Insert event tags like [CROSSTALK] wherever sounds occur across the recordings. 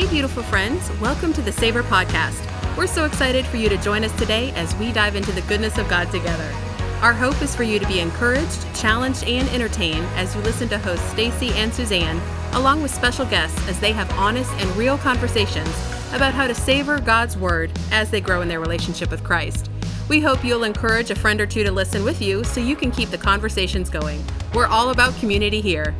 Hey, beautiful friends. Welcome to the Savor Podcast. We're so excited for you to join us today as we dive into the goodness of God together. Our hope is for you to be encouraged, challenged, and entertained as you listen to hosts Stacy and Suzanne, along with special guests as they have honest and real conversations about how to savor God's Word as they grow in their relationship with Christ. We hope you'll encourage a friend or two to listen with you so you can keep the conversations going. We're all about community here.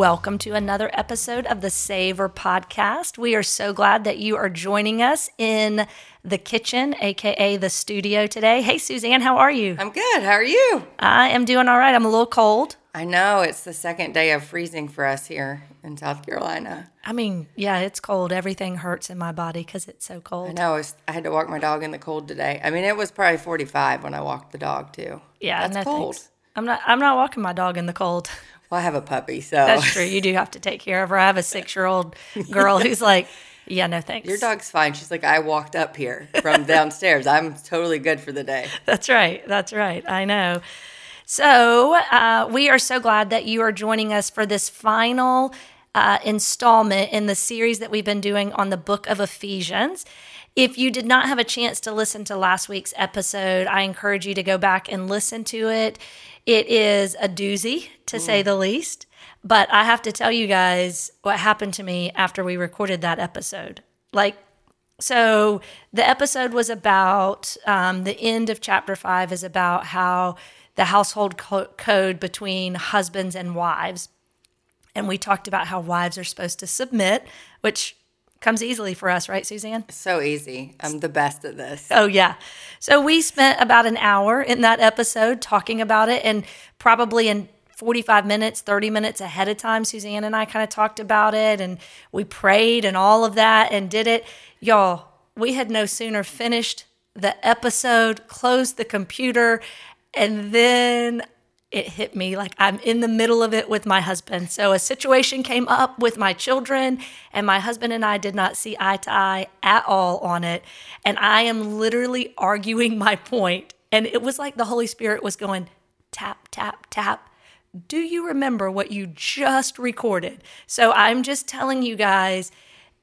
Welcome to another episode of the Savor Podcast. We are so glad that you are joining us in the kitchen, aka the studio today. Hey, Suzanne, how are you? I'm good. How are you? I am doing all right. I'm a little cold. I know it's the second day of freezing for us here in South Carolina. I mean, yeah, it's cold. Everything hurts in my body because it's so cold. I know. I had to walk my dog in the cold today. I mean, it was probably 45 when I walked the dog too. Yeah, that's no cold. thanks. I'm not. I'm not walking my dog in the cold. [LAUGHS] Well, I have a puppy, so That's true. You do have to take care of her. I have a six-year-old [LAUGHS] girl who's like, "Yeah, no thanks." Your dog's fine. She's like, I walked up here from [LAUGHS] downstairs. I'm totally good for the day. That's right. That's right. I know. So, uh, we are so glad that you are joining us for this final uh, installment in the series that we've been doing on the book of Ephesians. If you did not have a chance to listen to last week's episode, I encourage you to go back and listen to it. It is a doozy, to say the least. But I have to tell you guys what happened to me after we recorded that episode. Like, so the episode was about um, the end of chapter five is about how the household co- code between husbands and wives. And we talked about how wives are supposed to submit, which comes easily for us, right, Suzanne? So easy. I'm the best at this. Oh, yeah. So we spent about an hour in that episode talking about it, and probably in 45 minutes, 30 minutes ahead of time, Suzanne and I kind of talked about it, and we prayed and all of that and did it. Y'all, we had no sooner finished the episode, closed the computer, and then it hit me like I'm in the middle of it with my husband. So a situation came up with my children, and my husband and I did not see eye to eye at all on it. And I am literally arguing my point. And it was like the Holy Spirit was going tap, tap, tap. Do you remember what you just recorded? So I'm just telling you guys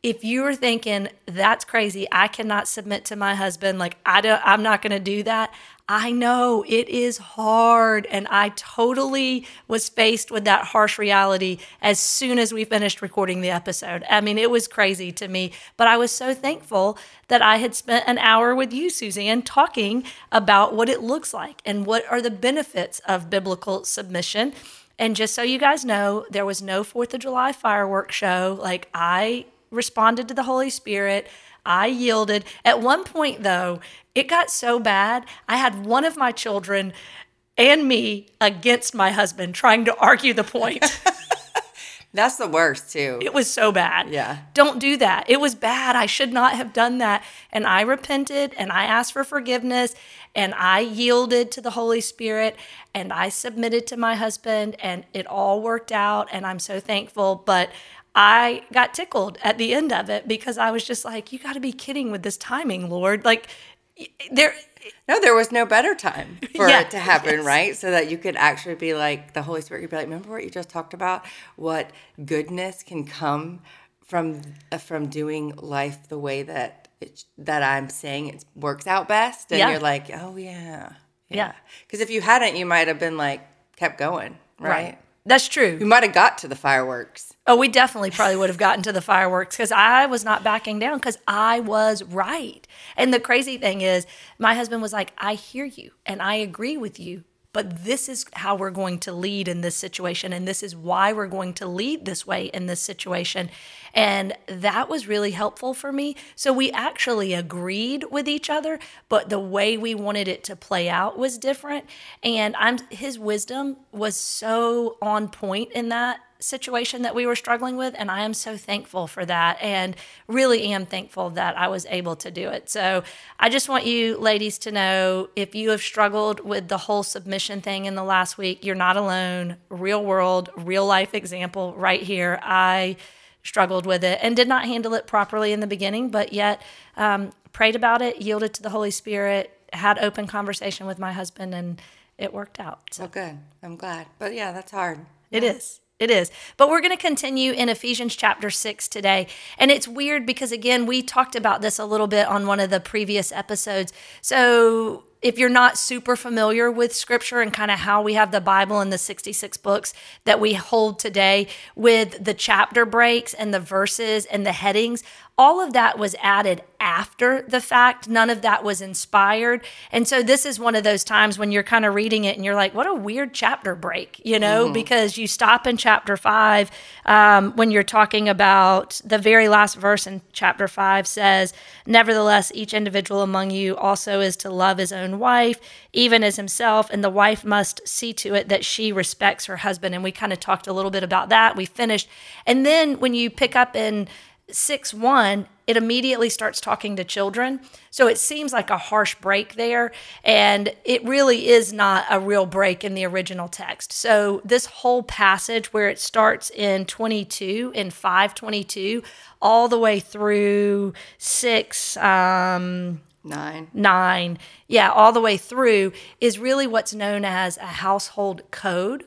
if you're thinking that's crazy. I cannot submit to my husband like i don't i'm not going to do that. I know it is hard and i totally was faced with that harsh reality as soon as we finished recording the episode. I mean it was crazy to me but i was so thankful that i had spent an hour with you suzanne talking about what it looks like and what are the benefits of biblical submission. And just so you guys know, there was no 4th of July fireworks show. Like, I responded to the Holy Spirit. I yielded. At one point, though, it got so bad. I had one of my children and me against my husband trying to argue the point. [LAUGHS] That's the worst too. it was so bad. Yeah. Don't do that. It was bad. I should not have done that. And I repented and I asked for forgiveness and I yielded to the Holy Spirit and I submitted to my husband and it all worked out. And I'm so thankful. But I got tickled at the end of it because I was just like, you got to be kidding with this timing, Lord. Like, there, No, there was no better time [LAUGHS] for Yeah, it to happen, yes. right? So that you could actually be like, the Holy Spirit could be like, remember what you just talked about? What goodness can come from uh, from doing life the way that it, that I'm saying it works out best, and Yeah. you're like, oh yeah, Yeah. Because if you hadn't, you might have been like kept going, right? That's true. You might have got to the fireworks. Oh, we definitely probably would have gotten to the fireworks because I was not backing down because I was right. And the crazy thing is, my husband was like, I hear you and I agree with you, but this is how we're going to lead in this situation. And this is why we're going to lead this way in this situation. And that was really helpful for me. So we actually agreed with each other, but the way we wanted it to play out was different. And I'm his wisdom was so on point in that situation that we were struggling with and I am so thankful for that and really am thankful that I was able to do it. So I just want you ladies to know if you have struggled with the whole submission thing in the last week, you're not alone. Real world, real life example right here. I struggled with it and did not handle it properly in the beginning, but yet um, prayed about it, yielded to the Holy Spirit, had open conversation with my husband, and it worked out. So Oh, good. I'm glad. But yeah, that's hard. it is. It is. But we're going to continue in Ephesians chapter 6 today. And it's weird because, again, we talked about this a little bit on one of the previous episodes. So if you're not super familiar with scripture and kind of how we have the Bible and the 66 books that we hold today with the chapter breaks and the verses and the headings, all of that was added after the fact. None of that was inspired. And so this is one of those times when you're kind of reading it and you're like, what a weird chapter break, you know, mm-hmm. because you stop in chapter five um, when you're talking about the very last verse in chapter five says, Nevertheless, each individual among you also is to love his own wife, even as himself, and the wife must see to it that she respects her husband. And we kind of talked a little bit about that. We finished. And then when you pick up in 6 1, it immediately starts talking to children. So it seems like a harsh break there. And it really is not a real break in the original text. So this whole passage where it starts in 22, in 522, all the way through 6, um, Nine. Nine. Yeah, all the way through is really what's known as a household code.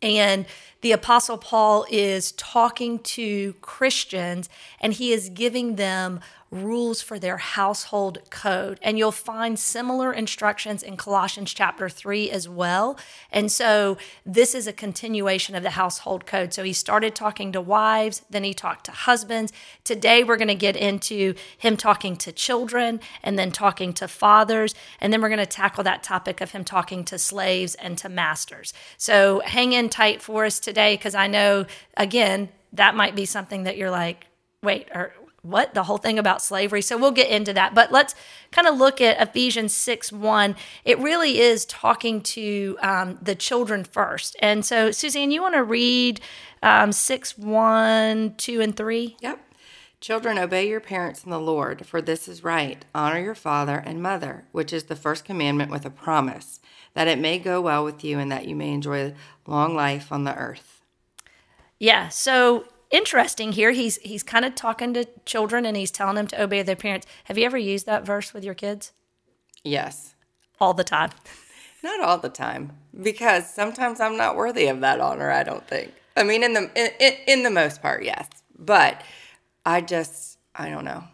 And the Apostle Paul is talking to Christians and he is giving them rules for their household code. And you'll find similar instructions in Colossians chapter 3 as well. And so this is a continuation of the household code. So he started talking to wives, then he talked to husbands. Today we're going to get into him talking to children and then talking to fathers. And then we're going to tackle that topic of him talking to slaves and to masters. So hang in tight for us today because I know, again, that might be something that you're like, wait, or what the whole thing about slavery. So we'll get into that. But let's kind of look at Ephesians 6 1. It really is talking to um, the children first. And so, Suzanne, you want to read um, 6 1, 2, and 3? Yep. Children, obey your parents in the Lord, for this is right. Honor your father and mother, which is the first commandment with a promise, that it may go well with you and that you may enjoy long life on the earth. Yeah. So interesting here. He's he's kind of talking to children and he's telling them to obey their parents. Have you ever used that verse with your kids? Yes. All the time. Not all the time, because sometimes I'm not worthy of that honor. I don't think. I mean, in the in, in the most part, yes. But I just I don't know.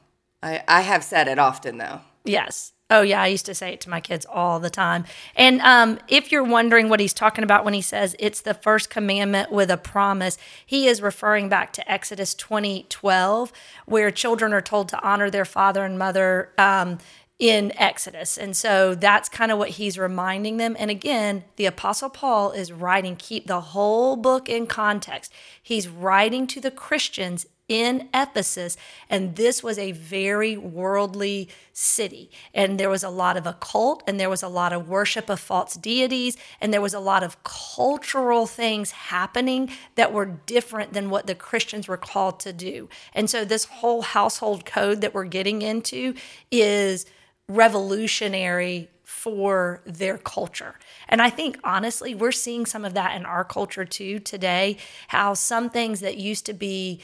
I I have said it often though. Yes. Oh, yeah, I used to say it to my kids all the time. And um, if you're wondering what he's talking about when he says it's the first commandment with a promise, he is referring back to Exodus 20 12, where children are told to honor their father and mother. Um, in Exodus. And so that's kind of what he's reminding them. And again, the Apostle Paul is writing, keep the whole book in context. He's writing to the Christians in Ephesus, and this was a very worldly city. And there was a lot of occult, and there was a lot of worship of false deities, and there was a lot of cultural things happening that were different than what the Christians were called to do. And so, this whole household code that we're getting into is revolutionary for their culture. And I think honestly, we're seeing some of that in our culture too today, how some things that used to be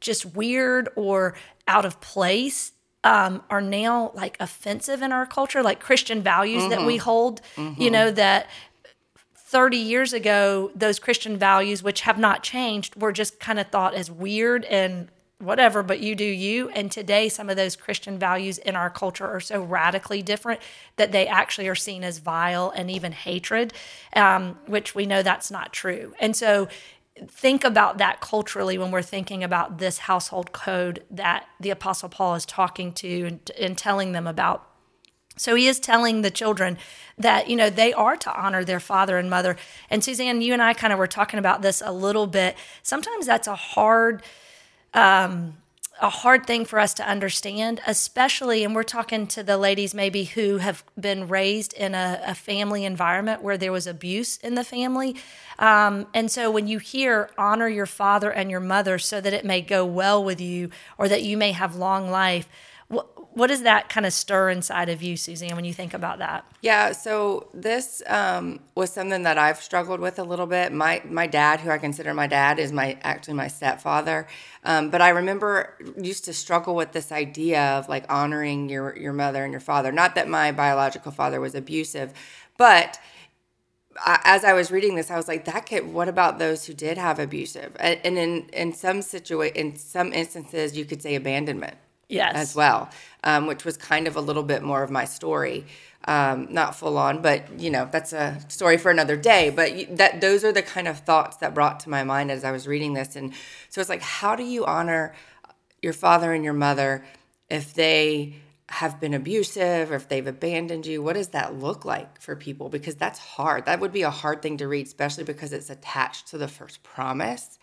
just weird or out of place um, are now like offensive in our culture, like Christian values mm-hmm. that we mm-hmm. hold, mm-hmm. you know, that 30 years ago, those Christian values, which have not changed, were just kind of thought as weird and whatever, but you do you. And today, some of those Christian values in our culture are so radically different that they actually are seen as vile and even hatred, um, which we know that's not true. And so think about that culturally when we're thinking about this household code that the Apostle Paul is talking to and, and, telling them about. So he is telling the children that, you know, they are to honor their father and mother. And Suzanne, you and I kind of were talking about this a little bit. Sometimes that's a hard, um, a hard thing for us to understand, especially, and we're talking to the ladies maybe who have been raised in a, a family environment where there was abuse in the family. Um, and so when you hear honor your father and your mother so that it may go well with you or that you may have long life, what does that kind of stir inside of you, Suzanne, when you think about that? Yeah, so this um, was something that I've struggled with a little bit. My my dad, who I consider my dad, is my actually my stepfather. Um, but I remember used to struggle with this idea of like honoring your your mother and your father. Not that my biological father was abusive, but as I was reading this, I was like, that could. What about those who did have abusive? And, and in in some situa- in some instances, you could say abandonment Yes. as well, um, which was kind of a little bit more of my story. Um, not full on, but you know that's a story for another day. But that those are the kind of thoughts that brought to my mind as I was reading this, and so it's like, how do you honor your father and your mother if they have been abusive or if they've abandoned you? What does that look like for people? Because that's hard. That would be a hard thing to read, especially because it's attached to the first promise.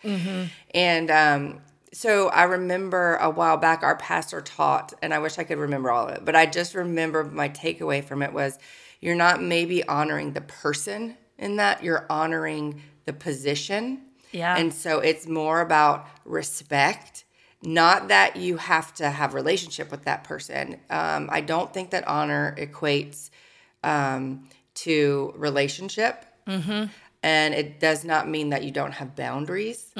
And um, so I remember a while back our pastor taught, and I wish I could remember all of it, but I just remember my takeaway from it was you're not maybe honoring the person in that, you're honoring the position. Yeah. And so it's more about respect, not that you have to have relationship with that person. Um, I don't think that honor equates um, to relationship. Mm-hmm. And it does not mean that you don't have boundaries.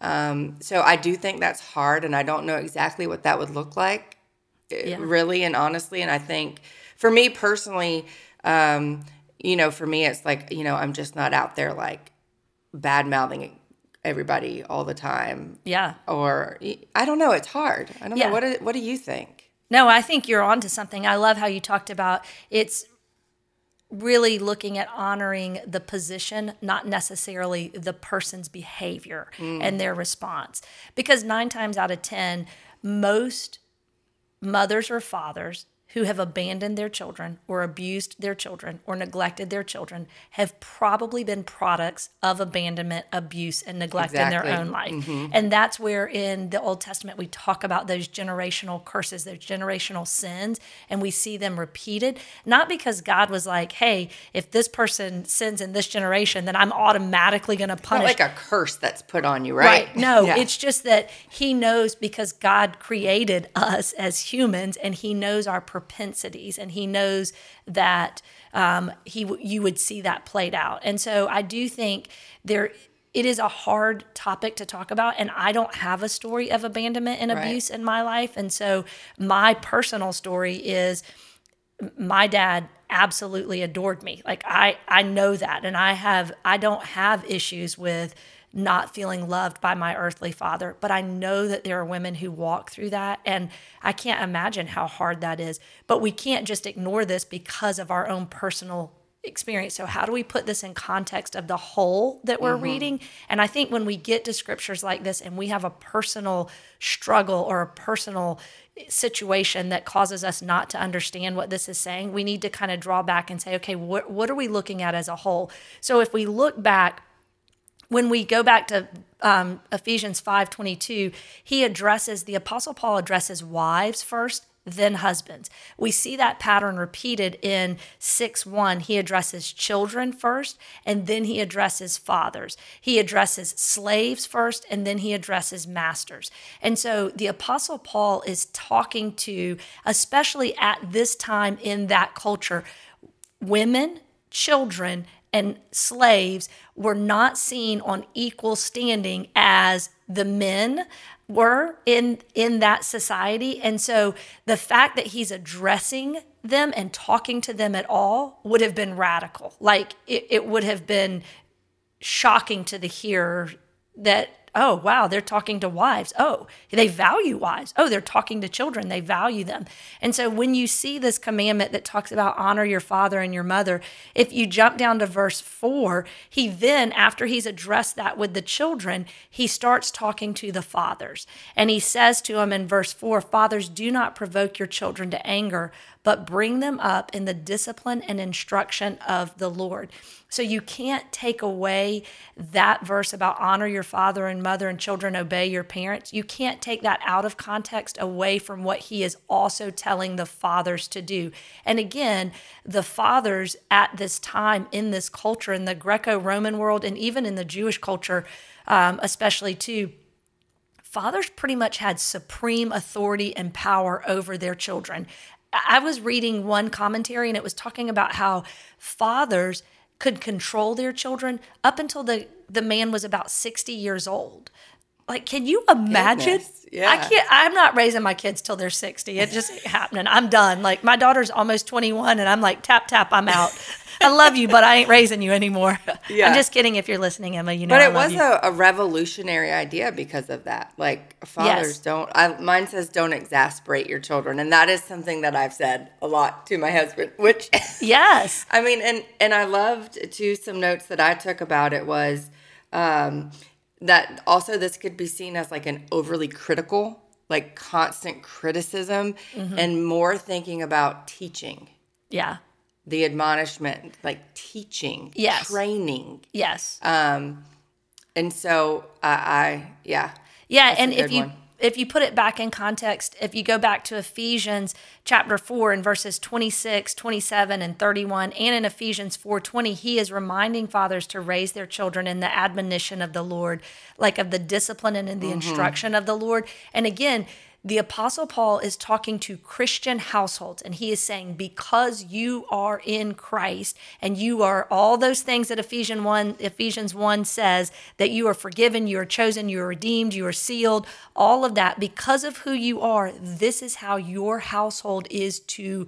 Um, so I do think that's hard, and I don't know exactly what that would look like, uh, Yeah. really and honestly. And I think for me personally, um, you know, for me, it's like, you know, I'm just not out there like bad mouthing everybody all the time. Yeah. Or I don't know, it's hard. I don't Yeah. know. What do, what do you think? No, I think you're onto something. I love how you talked about it's really looking at honoring the position, not necessarily the person's behavior mm. and their response. Because nine times out of 10, most mothers or fathers who have abandoned their children or abused their children or neglected their children have probably been products of abandonment, abuse, and neglect in their own life. Mm-hmm. And that's where in the Old Testament we talk about those generational curses, those generational sins, and we see them repeated. Not because God was like, hey, if this person sins in this generation, then I'm automatically going to punish like a curse that's put on you, right? Right. No, Yeah. it's just that he knows because God created us as humans and he knows our propensities and he knows that um, he you would see that played out. And so I do think there it is a hard topic to talk about and I don't have a story of abandonment and Right. abuse in my life and so my personal story is my dad absolutely adored me like i i know that and i have i don't have issues with not feeling loved by my earthly father but i know that there are women who walk through that and i can't imagine how hard that is. But we can't just ignore this because of our own personal experience. So how do we put this in context of the whole that we're mm-hmm. reading? And i think when we get to scriptures like this and we have a personal struggle or a personal situation that causes us not to understand what this is saying, we need to kind of draw back and say, okay, what, what are we looking at as a whole? So if we look back, when we go back to um, Ephesians 5:22, he addresses the apostle Paul addresses wives first, then husbands. We see that pattern repeated in 6:1. He addresses children first, and then he addresses fathers. He addresses slaves first, and then he addresses masters. And so the apostle Paul is talking to, especially at this time in that culture, women, children, and slaves were not seen on equal standing as the men were in in that society. And so the fact that he's addressing them and talking to them at all would have been radical. Like it, it would have been shocking to the hearer that oh wow they're talking to wives. Oh they value wives. Oh they're talking to children. They value them. And so when you see this commandment that talks about honor your father and your mother if you jump down to verse 4 he then after he's addressed that with the children he starts talking to the fathers. And he says to them in verse 4 fathers do not provoke your children to anger but bring them up in the discipline and instruction of the Lord. So you can't take away that verse about honor your father and mother and children obey your parents. You can't take that out of context away from what he is also telling the fathers to do. And again, the fathers at this time in this culture, in the Greco Roman world, and even in the Jewish culture, um, especially too, fathers pretty much had supreme authority and power over their children. I was reading one commentary and it was talking about how fathers could control their children up until the, the man was about 60 years old. Like, can you imagine? Goodness, yeah. I can't. I'm not raising my kids till they're 60. It just ain't happening. I'm done. Like my daughter's almost 21, and I'm like tap tap. I'm out. I love you, but I ain't raising you anymore. [LAUGHS] Yeah. I'm just kidding. If you're listening, Emma, you know. But it was a, a revolutionary idea because of that. Like fathers Yes. don't. I, mine says don't exasperate your children, and that is something that I've said a lot to my husband. [LAUGHS] Which, yes. I mean, and and I loved too. Some notes that I took about it was um, that also this could be seen as like an overly critical, like constant criticism, Mm-hmm. and more thinking about teaching Yeah. the admonishment, like teaching, Yes. training. Yes. Um, and so I, I yeah, Yeah, and if you one. If you put it back in context, if you go back to Ephesians chapter 4 and verses 26, 27 and 31 and in Ephesians 4:20, he is reminding fathers to raise their children in the admonition of the Lord, like of the discipline and in the Mm-hmm. instruction of the Lord. And again, the apostle Paul is talking to Christian households and he is saying because you are in Christ and you are all those things that Ephesians 1 Ephesians 1 says that you are forgiven, you are chosen, you are redeemed, you are sealed, all of that because of who you are, this is how your household is to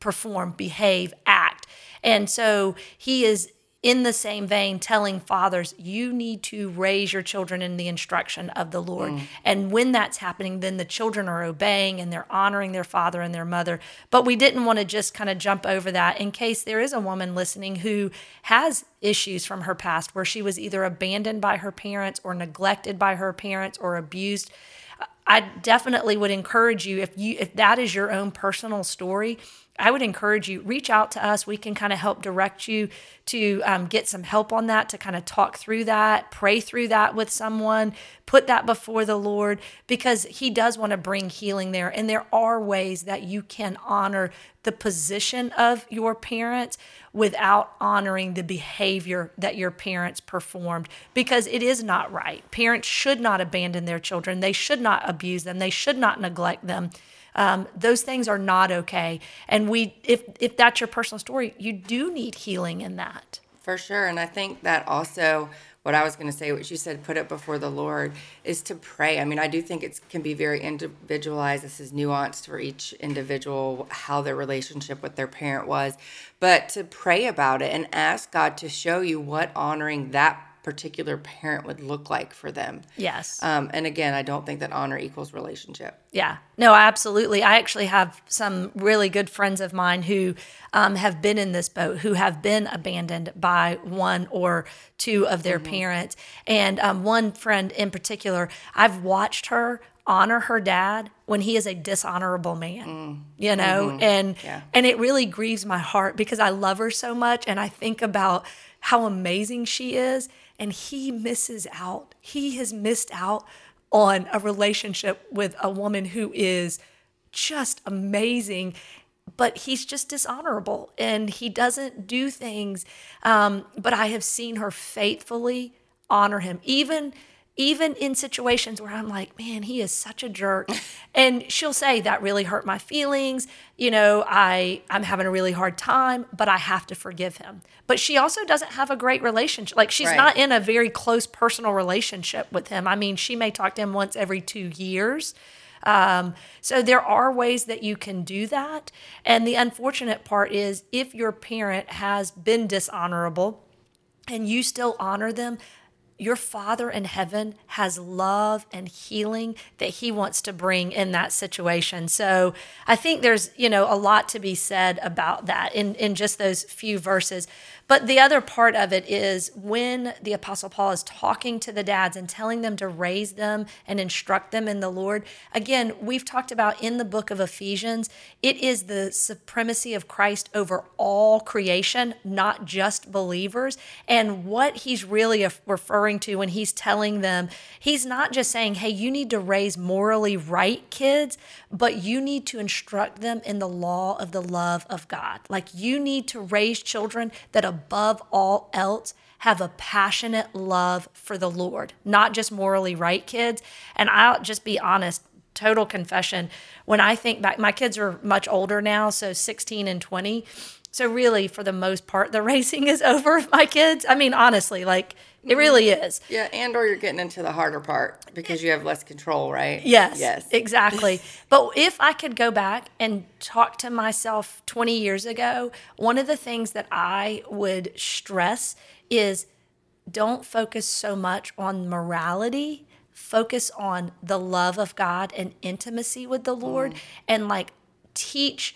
perform, behave, act. And so he is in the same vein telling fathers you need to raise your children in the instruction of the lord. Mm. And when that's happening then the children are obeying and they're honoring their father and their mother. But we didn't want to just kind of jump over that in case there is a woman listening who has issues from her past where she was either abandoned by her parents or neglected by her parents or abused. I definitely would encourage you if you if that is your own personal story. I would encourage you reach out to us. We can kind of help direct you to um, get some help on that, to kind of talk through that, pray through that with someone, put that before the Lord because He does want to bring healing there. And there are ways that you can honor the position of your parents without honoring the behavior that your parents performed because it is not right. Parents should not abandon their children, they should not abuse them, they should not neglect them. Um, those things are not okay. And we, if if that's your personal story, you do need healing in that. for sure. And I think that also what I was going to say, what you said, put it before the Lord, is to pray. I mean, I do think it can be very individualized. This is nuanced for each individual, how their relationship with their parent was, but to pray about it and ask God to show you what honoring that particular parent would look like for them. Yes. Um, and again, I don't think that honor equals relationship. Yeah, no, absolutely. I actually have some really good friends of mine who um, have been in this boat, who have been abandoned by one or two of their parents. And um, one friend in particular, I've watched her honor her dad when he is a dishonorable man you know and Yeah. and it really grieves my heart because i love her so much and i think about how amazing she is and he misses out. He has missed out on a relationship with a woman who is just amazing but he's just dishonorable and he doesn't do things um, but i have seen her faithfully honor him. Even even in situations where i'm like man he is such a jerk. And she'll say that really hurt my feelings. You know i i'm having a really hard time but i have to forgive him. But she also doesn't have a great relationship like she's Right. not in a very close personal relationship with him. I mean she may talk to him once every two years. Um, so there are ways that you can do that. And the unfortunate part is if your parent has been dishonorable and you still honor them, your father in heaven has love and healing that he wants to bring in that situation. So I think there's, you know, a lot to be said about that in, in just those few verses. But the other part of it is when the Apostle Paul is talking to the dads and telling them to raise them and instruct them in the Lord, again, we've talked about in the book of Ephesians, it is the supremacy of Christ over all creation, not just believers. And what he's really af- referring to when he's telling them, he's not just saying, hey, you need to raise morally right kids, but you need to instruct them in the law of the love of God. Like you need to raise children that above all else have a passionate love for the Lord, not just morally right kids. And I'll just be honest, total confession. When I think back, my kids are much older now, so 16 and 20. So really, for the most part, the [LAUGHS] racing is over with my kids. I mean, honestly, like it mm-hmm. really is. Yeah, and or you're getting into the harder part because you have less control, right? Yes. Yes. Exactly. [LAUGHS] but if I could go back and talk to myself 20 years ago, one of the things that I would stress is don't focus so much on morality. Focus on the love of God and intimacy with the Lord mm. and like teach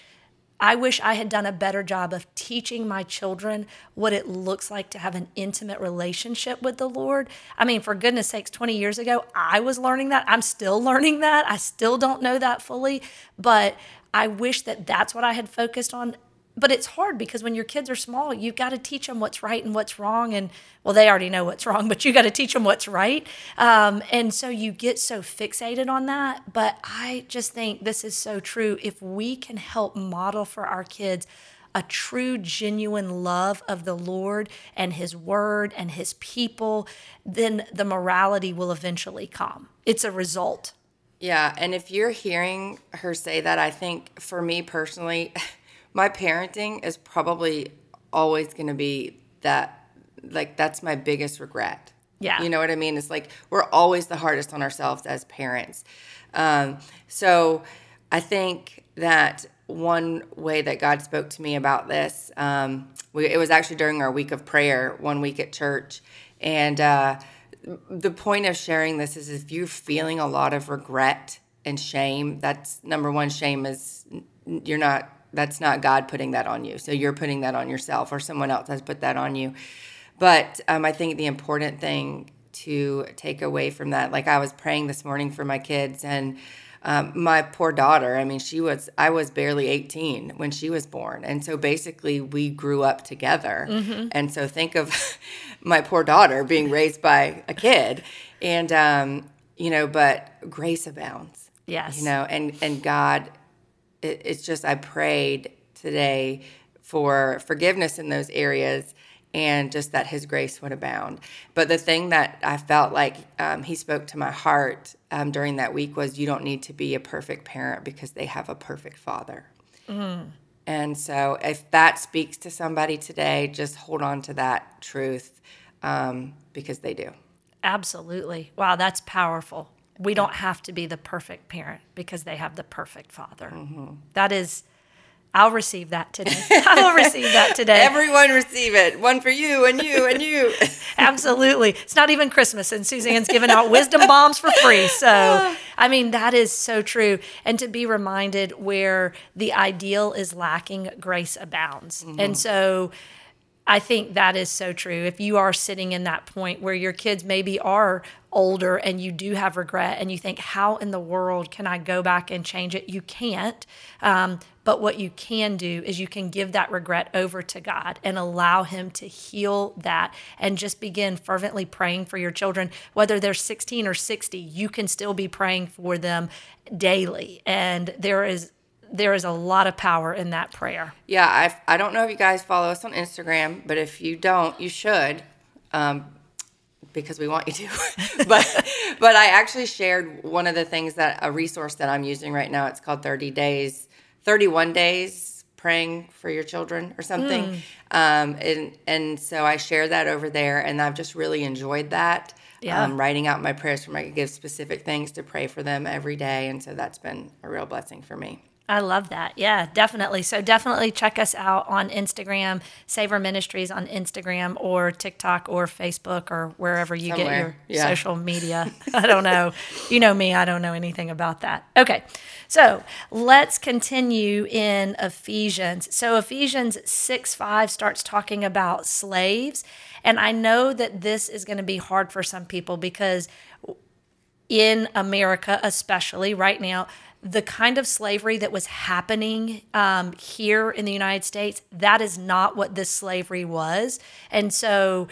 I wish I had done a better job of teaching my children what it looks like to have an intimate relationship with the Lord. I mean, for goodness sakes, 20 years ago, I was learning that. I'm still [LAUGHS] learning that. I still don't know that fully, but I wish that that's what I had focused on but it's hard because when your kids are small, you've got to teach them what's right and what's wrong. And well, they already know what's [LAUGHS] wrong, but you got to teach them what's right. Um, and so you get so fixated on that. But I just think this is so true. If we can help model for our kids a true, genuine love of the Lord and His Word and His people, then the morality will eventually come. It's a result. Yeah, and if you're hearing her say that, I think for me personally, [LAUGHS] my parenting is probably always going to be that like that's my biggest regret. Yeah. You know what I mean? It's like we're always the hardest on ourselves as parents. Um, so I think that one way that God spoke to me about this, um, we, it was actually during our week of prayer, one week at church. And uh, the point of sharing this is if you're feeling a lot of regret and shame, that's number one, shame is you're not that's not God putting that on you. So you're putting that on yourself, or someone else has put that on you. But um, I think the important thing to take away from that, like I was praying this morning for my kids, and um, my poor daughter, I mean, she was, I was barely 18 when she was born. And so basically, we grew up together. Mm-hmm. And so think of [LAUGHS] my poor daughter being raised by a kid. And, um, you know, but grace abounds. Yes. You know, and, and God it, it's just I prayed today for forgiveness in those areas and just that his grace would abound. But the thing that I felt like um, he spoke to my heart um, during that week was you don't need to be a perfect parent because they have a perfect father. Mm. And so if that speaks to somebody today, just hold on to that truth um, because they do. Absolutely. Wow, that's powerful we don't have to be the perfect parent because they have the perfect father. Mm-hmm. That is, I'll receive that today. [LAUGHS] I will receive that today. Everyone receive it. One for you and you and you. [LAUGHS] Absolutely. It's not even Christmas, and Suzanne's giving out wisdom bombs for free. So, I mean, that is so true. And to be reminded where the ideal is lacking, grace abounds. Mm-hmm. And so, I think that is so true. If you are sitting in that point where your kids maybe are older and you do have regret and you think, how in the world can I go back and change it? You can't. Um, but what you can do is you can give that regret over to God and allow Him to heal that and just begin fervently praying for your children. Whether they're 16 or 60, you can still be praying for them daily. And there is there is a lot of power in that prayer. Yeah, I, I don't know if you guys follow us on Instagram, but if you don't, you should. Um, because we want you to. [LAUGHS] but but I actually shared one of the things that a resource that I'm using right now. It's called 30 days, 31 days praying for your children or something. Mm. Um, and and so I share that over there, and I've just really enjoyed that. Yeah. Um, writing out my prayers for my give specific things to pray for them every day, and so that's been a real blessing for me. I love that. Yeah, definitely. So definitely check us out on Instagram, Savor Ministries on Instagram or TikTok or Facebook or wherever you Somewhere. get your yeah. social media. [LAUGHS] I don't know. You know me, I don't know anything about that. Okay. So let's continue in Ephesians. So Ephesians 6 5 starts talking about slaves. And I know that this is going to be hard for some people because in America, especially right now, the kind of slavery that was happening um, here in the United States, that is not what this slavery was. And so,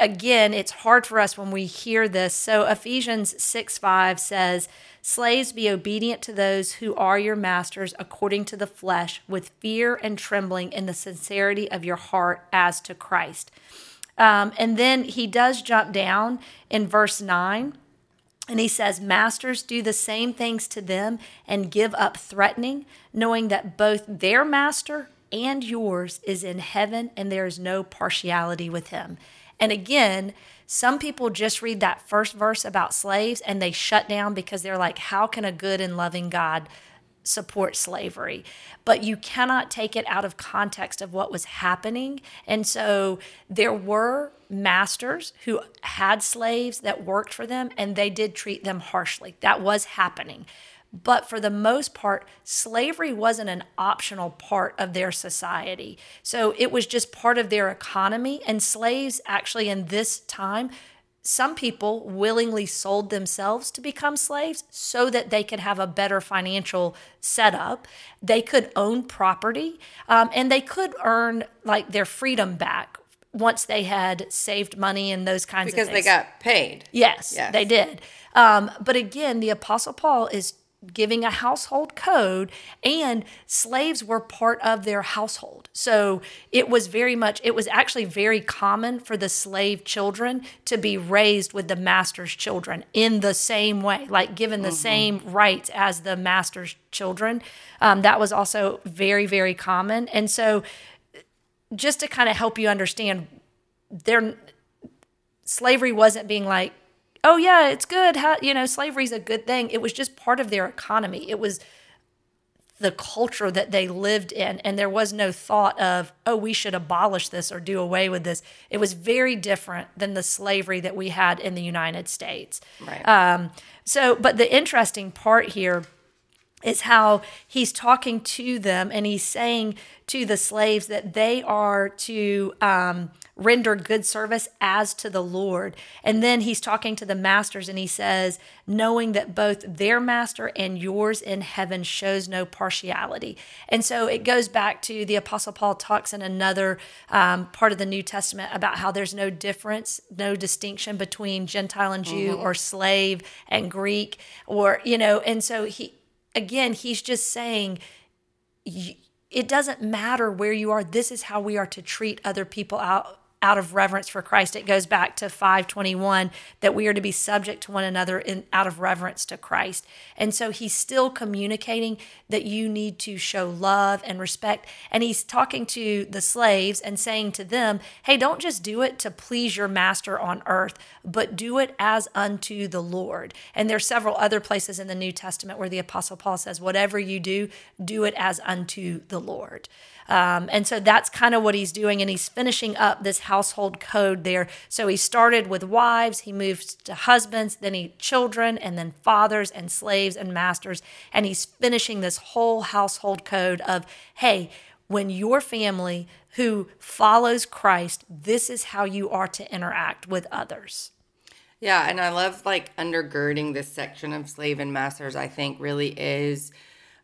again, it's hard for us when we hear this. So, Ephesians 6 5 says, Slaves, be obedient to those who are your masters according to the flesh, with fear and trembling in the sincerity of your heart as to Christ. Um, and then he does jump down in verse 9 and he says, Masters, do the same things to them and give up threatening, knowing that both their master and yours is in heaven, and there is no partiality with him. And again, some people just read that first verse about slaves and they shut down because they're like, how can a good and loving God support slavery? But you cannot take it out of context of what was happening. And so there were masters who had slaves that worked for them and they did treat them harshly. That was happening. But for the most part, slavery wasn't an optional part of their society. So it was just part of their economy. And slaves, actually, in this time, some people willingly sold themselves to become slaves so that they could have a better financial setup. They could own property um, and they could earn like their freedom back once they had saved money and those kinds because of things. Because they got paid. Yes, Yes. they did. Um, but again, the Apostle Paul is giving a household code, and slaves were part of their household. So it was very much, it was actually very common for the slave children to be raised with the master's children in the same way, like given the same rights as the master's children. Um, that was also very, very common. And so just to kind of help you understand, there slavery wasn't being like, oh yeah, it's good. How, you know, slavery's a good thing. It was just part of their economy. It was the culture that they lived in, and there was no thought of, oh, we should abolish this or do away with this. It was very different than the slavery that we had in the United States. Right. Um, so, but the interesting part here is how he's talking to them and he's saying to the slaves that they are to um, render good service as to the Lord. And then he's talking to the masters and he says, knowing that both their master and yours in heaven shows no partiality. And so it goes back to the Apostle Paul talks in another um, part of the New Testament about how there's no difference, no distinction between Gentile and Jew or slave and Greek, or, you know, and so he, again, he's just saying, it doesn't matter where you are. This is how we are to treat other people out out of reverence for Christ. It goes back to 521 that we are to be subject to one another in out of reverence to Christ. And so he's still communicating that you need to show love and respect. And he's talking to the slaves and saying to them, hey, don't just do it to please your master on earth, but do it as unto the Lord. And there's several other places in the New Testament where the Apostle Paul says, whatever you do, do it as unto the Lord. Um, and so that's kind of what he's doing. And he's finishing up this household code there. So he started with wives, he moved to husbands, then he children, and then fathers and slaves and masters. And he's finishing this whole household code of, hey, when your family who follows Christ, this is how you are to interact with others. Yeah, and I love like undergirding this section of slave and masters. I think really is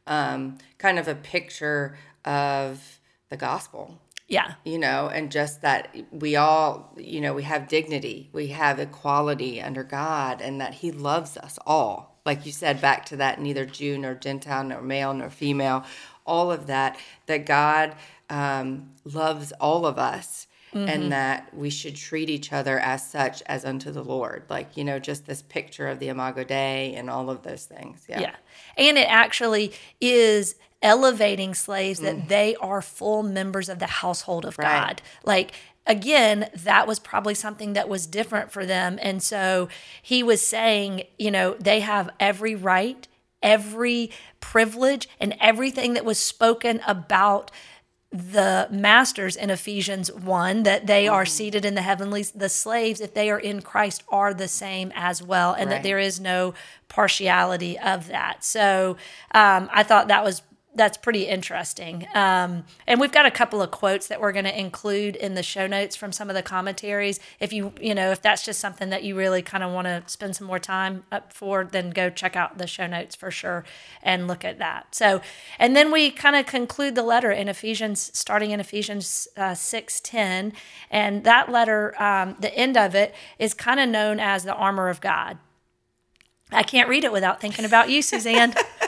um, kind of a picture of the gospel. Yeah. You know, and just that we all, you know, we have dignity, we have equality under God, and that He loves us all. Like you said, back to that neither Jew nor Gentile, nor male nor female, all of that, that God um, loves all of us. And mm-hmm. that we should treat each other as such as unto the Lord. Like, you know, just this picture of the Imago Dei and all of those things. Yeah. Yeah. And it actually is elevating slaves that mm-hmm. they are full members of the household of. Right. God. Like, again, that was probably something that was different for them. And so he was saying, you know, they have every right, every privilege, and everything that was spoken about the masters in Ephesians 1 that they are seated in the heavenlies. The slaves if they are in Christ are the same as well and that there is no partiality of that. So um, I thought that was that's pretty interesting. Um, and we've got a couple of quotes that we're going to include in the show notes from some of the commentaries. If you you know if that's just something that you really kind of want to spend some more time up for then go check out the show notes for sure and look at that. So and then we kind of conclude the letter in ephesians starting in ephesians uh, 6.10 and that letter um, the end of it is kind of known as the armor of god. I can't read it without thinking about you suzanne [LAUGHS]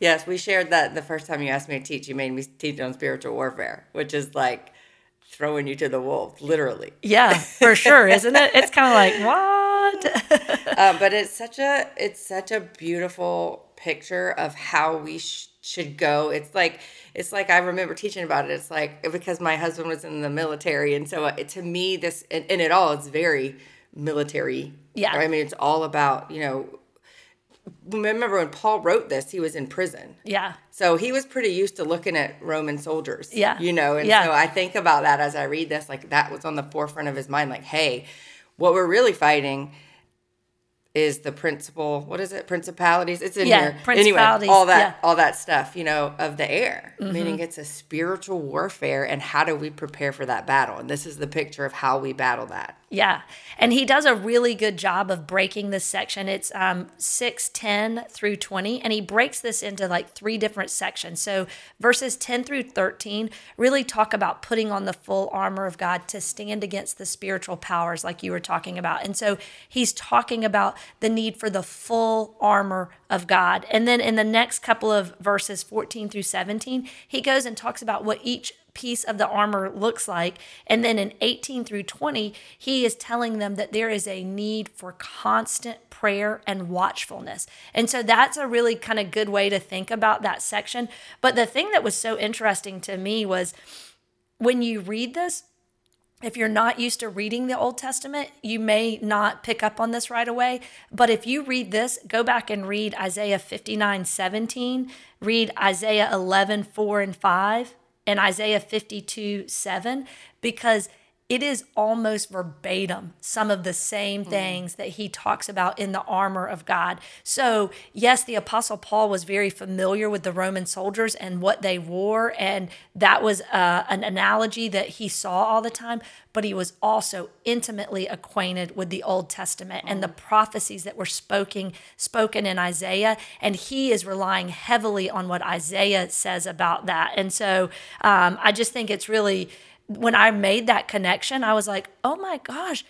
Yes, we shared that the first time you asked me to teach. You made me teach on spiritual warfare, which is like throwing you to the wolves, literally. yeah for sure isn't it it's kind of like what uh, [LAUGHS] but it's such a it's such a beautiful picture of how we sh- should go. It's like it's like I remember teaching about it. It's like because my husband was in the military, and so it, to me, this and, and it all is very military. Yeah. I mean, it's all about you know. Remember when Paul wrote this, he was in prison. Yeah. So he was pretty used to looking at Roman soldiers. Yeah. You know, and Yeah. so I think about that as I read this, like that was on the forefront of his mind. Like, hey, what we're really fighting is the principal what is it? Principalities. It's in Yeah, here. principalities, Anyway, all that yeah. Mm-hmm. all that stuff, you know, of the air. Meaning it's a spiritual warfare and how do we prepare for that battle? And this is the picture of how we battle that. Yeah. And he does a really good job of breaking this section. It's um, 6, 10 through 20. And he breaks this into like three different sections. So verses 10 through 13 really talk about putting on the full armor of God to stand against the spiritual powers, like you were talking about. And so he's talking about the need for the full armor of God. And then in the next couple of verses, 14 through 17, he goes and talks about what each piece of the armor looks like. And then in 18 through 20, he is telling them that there is a need for constant prayer and watchfulness. And so that's a really kind of good way to think about that section. But the thing that was so interesting to me was when you read this, if you're not used to reading the Old Testament, you may not pick up on this right away. But if you read this, go back and read Isaiah 59 17, read Isaiah 11 4 and 5, and Isaiah 52 7, because it is almost verbatim some of the same things that he talks about in the armor of God. So, yes, the Apostle Paul was very familiar with the Roman soldiers and what they wore, and that was uh, an analogy that he saw all the time. But he was also intimately acquainted with the Old Testament and the prophecies that were spoken spoken in Isaiah, and he is relying heavily on what Isaiah says about that. And so, um, I just think it's really when I made that connection, I was like, oh my gosh,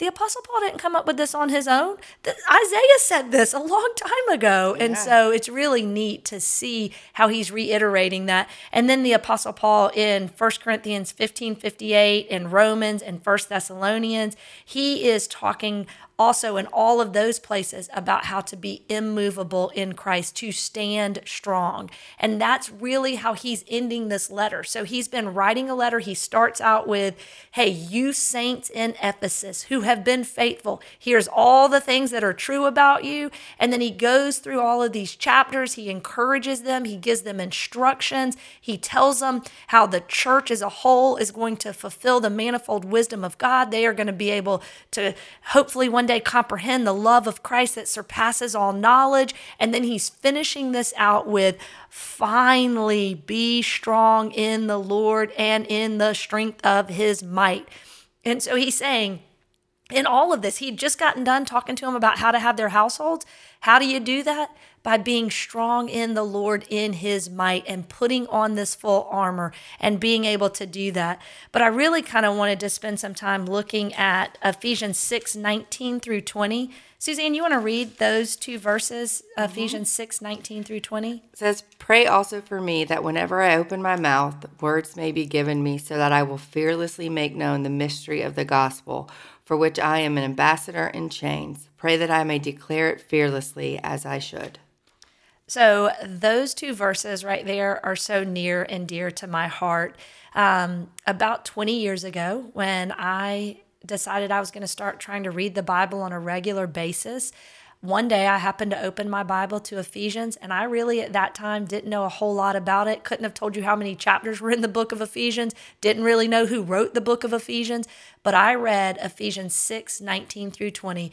the Apostle Paul didn't come up with this on his own. The, Isaiah said this a long time ago. And so it's really neat to see how he's reiterating that. And then the Apostle Paul in 1 Corinthians 15 58 and Romans and 1 Thessalonians, he is talking also in all of those places about how to be immovable in Christ, to stand strong. And that's really how he's ending this letter. So he's been writing a letter. He starts out with, Hey, you saints in Ephesus who have been faithful, here's all the things that are true about you. And then he goes through all of these chapters. He encourages them, he gives them instructions, he tells them how the church as a whole is going to fulfill the manifold wisdom of God. They are going to be able to hopefully one day comprehend the love of Christ that surpasses all knowledge. And then he's finishing this out with finally be strong in the Lord and in the strength of his might. And so he's saying, in all of this, he'd just gotten done talking to him about how to have their households. How do you do that? By being strong in the Lord in his might and putting on this full armor and being able to do that. But I really kind of wanted to spend some time looking at Ephesians 6 19 through 20. Suzanne, you want to read those two verses, mm-hmm. Ephesians 6 19 through 20? It says, Pray also for me that whenever I open my mouth, words may be given me so that I will fearlessly make known the mystery of the gospel, for which I am an ambassador in chains. Pray that I may declare it fearlessly as I should. So, those two verses right there are so near and dear to my heart. Um, about 20 years ago, when I decided I was going to start trying to read the Bible on a regular basis, one day I happened to open my Bible to Ephesians, and I really at that time didn't know a whole lot about it. Couldn't have told you how many chapters were in the book of Ephesians, didn't really know who wrote the book of Ephesians, but I read Ephesians 6 19 through 20.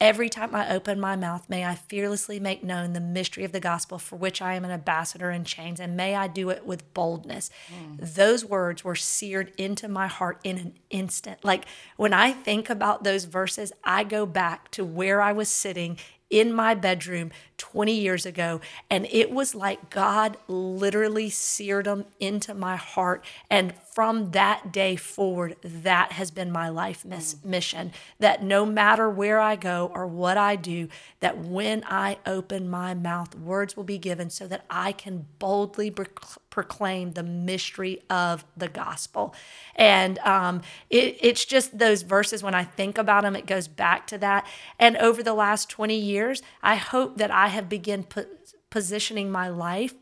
Every time I open my mouth, may I fearlessly make known the mystery of the gospel for which I am an ambassador in chains, and may I do it with boldness. Mm. Those words were seared into my heart in an instant. Like when I think about those verses, I go back to where I was sitting in my bedroom 20 years ago. And it was like God literally seared them into my heart. And from that day forward, that has been my life miss- mission. That no matter where I go or what I do, that when I open my mouth, words will be given so that I can boldly proc- proclaim the mystery of the gospel. And um, it, it's just those verses, when I think about them, it goes back to that. And over the last 20 years, I hope that I have begun put, positioning my life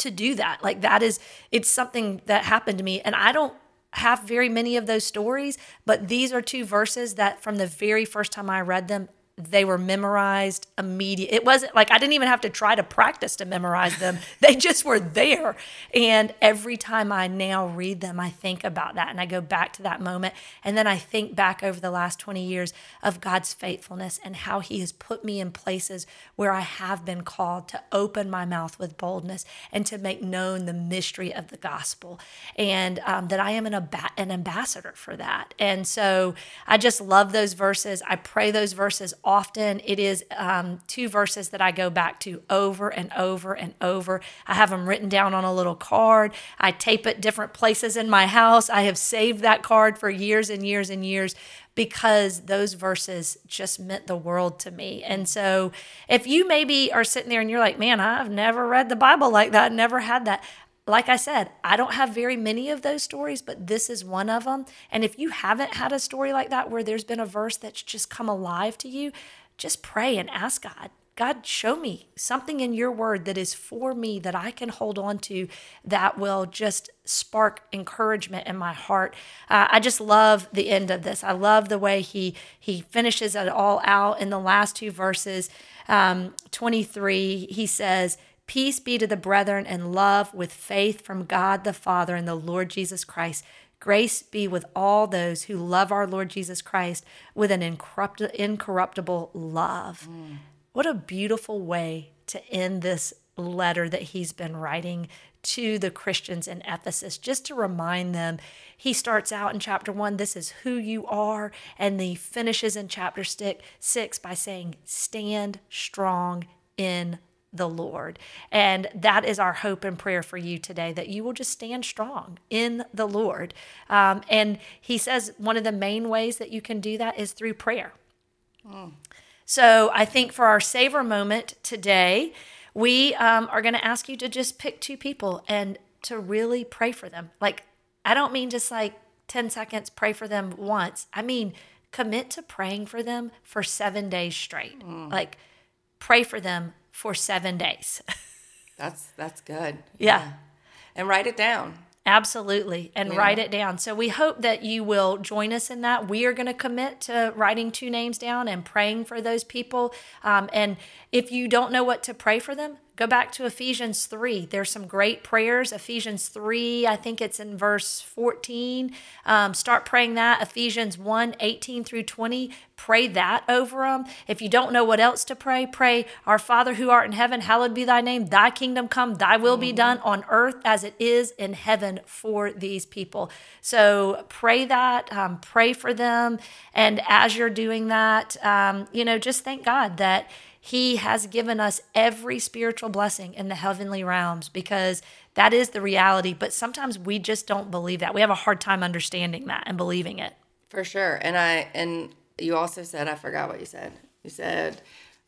to do that. Like that is it's something that happened to me and I don't have very many of those stories, but these are two verses that from the very first time I read them, they were memorized immediate. It wasn't like I didn't even have to try to practice to memorize them. [LAUGHS] they just were there. And every time I now read them, I think about that and I go back to that moment. And then I think back over the last 20 years of God's faithfulness and how He has put me in places where I have been called to open my mouth with boldness and to make known the mystery of the gospel. And um, that I am an, ab- an ambassador for that. And so I just love those verses. I pray those verses often it is um, two verses that I go back to over and over and over. I have them written down on a little card. I tape it different places in my house. I have saved that card for years and years and years because those verses just meant the world to me. And so if you maybe are sitting there and you're like, man, I've never read the Bible like that, never had that like I said, I don't have very many of those stories, but this is one of them. And if you haven't had a story like that where there's been a verse that's just come alive to you, just pray and ask God. God, show me something in your word that is for me that I can hold on to that will just spark encouragement in my heart. Uh, I just love the end of this. I love the way he he finishes it all out in the last two verses. Um, 23, he says, Peace be to the brethren and love with faith from God the Father and the Lord Jesus Christ. Grace be with all those who love our Lord Jesus Christ with an incorruptible love. Mm. What a beautiful way to end this letter that he's been writing to the Christians in Ephesus, just to remind them. He starts out in chapter one, this is who you are, and he finishes in chapter six by saying, Stand strong in the Lord. And that is our hope and prayer for you today that you will just stand strong in the Lord. Um, and he says one of the main ways that you can do that is through prayer. Mm. So I think for our savor moment today, we um, are going to ask you to just pick two people and to really pray for them. Like, I don't mean just like 10 seconds, pray for them once. I mean, commit to praying for them for seven days straight. Mm. Like, pray for them for seven days. [LAUGHS] that's that's good. Yeah. yeah. And write it down. Absolutely. And yeah. write it down. So we hope that you will join us in that. We are going to commit to writing two names down and praying for those people. Um, and if you don't know what to pray for them, Go back to Ephesians 3. There's some great prayers. Ephesians 3, I think it's in verse 14. Um, start praying that. Ephesians 1 18 through 20. Pray that over them. If you don't know what else to pray, pray, Our Father who art in heaven, hallowed be thy name. Thy kingdom come, thy will be done on earth as it is in heaven for these people. So pray that, um, pray for them. And as you're doing that, um, you know, just thank God that he has given us every spiritual blessing in the heavenly realms because that is the reality. But sometimes we just don't believe that. We have a hard time understanding that and believing it. For sure. And I, and you also said, I forgot what you said. You said,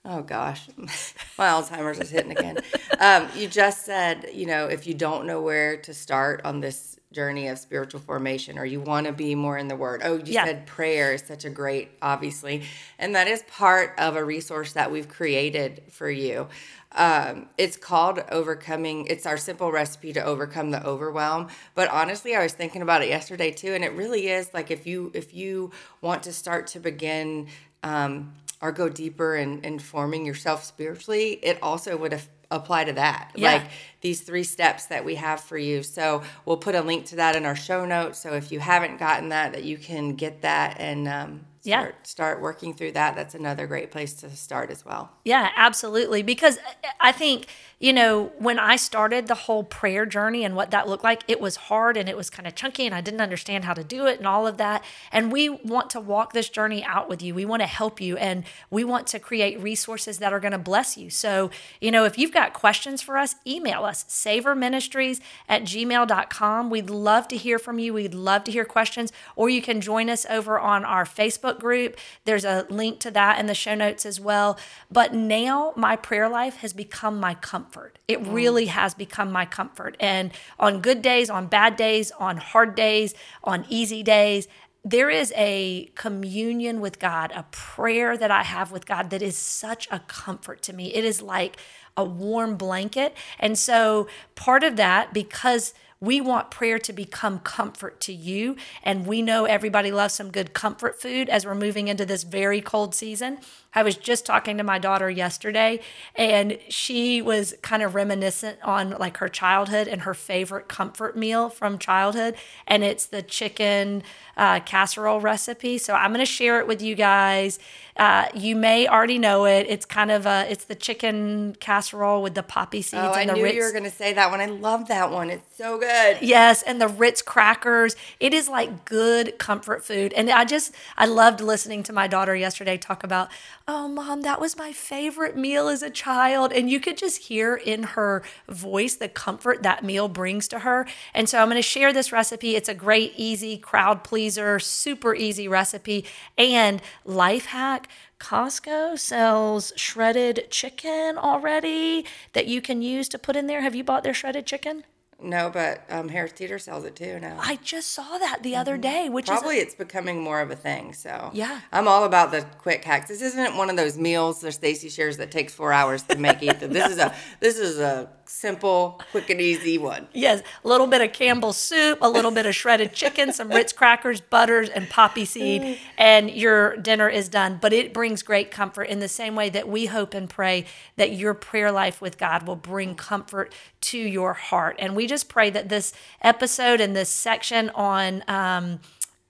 oh gosh, [LAUGHS] my Alzheimer's is hitting again. [LAUGHS] um, you just said, you know, if you don't know where to start on this journey of spiritual formation or you want to be more in the word. Oh, you yeah. said prayer is such a great, obviously. And that is part of a resource that we've created for you. Um, it's called Overcoming. It's our simple recipe to overcome the overwhelm. But honestly, I was thinking about it yesterday too, and it really is like if you if you want to start to begin um, or go deeper in, in forming yourself spiritually, it also would have apply to that. Yeah. Like these three steps that we have for you. So we'll put a link to that in our show notes. So if you haven't gotten that, that you can get that and um, start, yeah. start working through that. That's another great place to start as well. Yeah, absolutely. Because I think, you know, when I started the whole prayer journey and what that looked like, it was hard and it was kind of chunky and I didn't understand how to do it and all of that. And we want to walk this journey out with you. We want to help you and we want to create resources that are going to bless you. So, you know, if you've got questions for us, email us, savorministries at gmail.com. We'd love to hear from you. We'd love to hear questions, or you can join us over on our Facebook Facebook group. There's a link to that in the show notes as well. But now my prayer life has become my comfort. It mm. really has become my comfort. And on good days, on bad days, on hard days, on easy days, there is a communion with God, a prayer that I have with God that is such a comfort to me. It is like a warm blanket. And so, part of that, because we want prayer to become comfort to you. And we know everybody loves some good comfort food as we're moving into this very cold season. I was just talking to my daughter yesterday, and she was kind of reminiscent on like her childhood and her favorite comfort meal from childhood. And it's the chicken uh, casserole recipe. So I'm going to share it with you guys. Uh, you may already know it. It's kind of a it's the chicken casserole with the poppy seeds oh, and I the knew Ritz. you were going to say that one. I love that one. It's so good. Yes, and the Ritz crackers. It is like good comfort food. And I just I loved listening to my daughter yesterday talk about, "Oh, mom, that was my favorite meal as a child." And you could just hear in her voice the comfort that meal brings to her. And so I'm going to share this recipe. It's a great easy crowd pleaser, super easy recipe and life hack Costco sells shredded chicken already that you can use to put in there. Have you bought their shredded chicken? No, but um, Harris Teeter sells it too now. I just saw that the other day, which Probably is it's becoming more of a thing. So Yeah. I'm all about the quick hacks. This isn't one of those meals that Stacy shares that takes four hours to make either. This is a this is a simple, quick and easy one. yes, a little bit of Campbell's soup, a little bit of shredded chicken, some [LAUGHS] Ritz crackers, butters, and poppy seed, and your dinner is done. But it brings great comfort in the same way that we hope and pray that your prayer life with God will bring comfort to your heart. And we just pray that this episode and this section on um,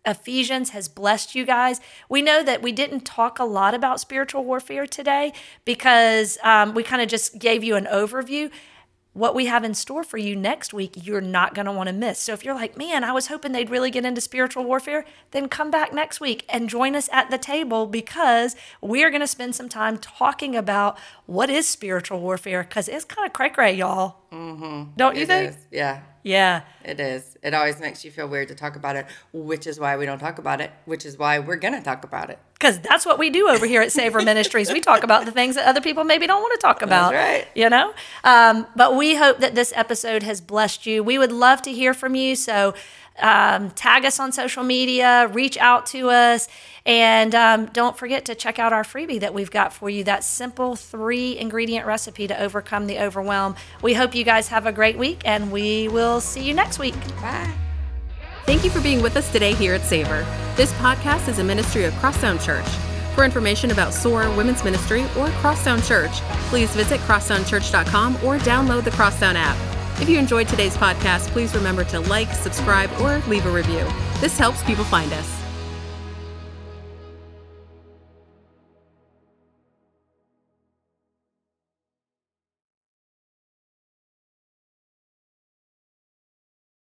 Ephesians has blessed you guys. We know that we didn't talk a lot about spiritual warfare today because um, we kind of just gave you an overview. What we have in store for you next week, you're not going to want to miss. So, if you're like, man, I was hoping they'd really get into spiritual warfare, then come back next week and join us at the table because we are going to spend some time talking about what is spiritual warfare because it's kind of cray cray, y'all. Mm-hmm. Don't you It think? is. Yeah. Yeah. It is. It always makes you feel weird to talk about it, which is why we don't talk about it, which is why we're going to talk about it. because that's what we do over here at Savor [LAUGHS] Ministries. We talk about the things that other people maybe don't want to talk about. right. You know? Um, but we hope that this episode has blessed you. We would love to hear from you. So um, tag us on social media, reach out to us, and um, don't forget to check out our freebie that we've got for you that simple three ingredient recipe to overcome the overwhelm. We hope you guys have a great week, and we will see you next week. Bye. Thank you for being with us today here at Savor. This podcast is a ministry of Crosstown Church. For information about SOAR Women's Ministry or Crosstown Church, please visit crosstownchurch.com or download the Crosstown app. If you enjoyed today's podcast, please remember to like, subscribe, or leave a review. This helps people find us.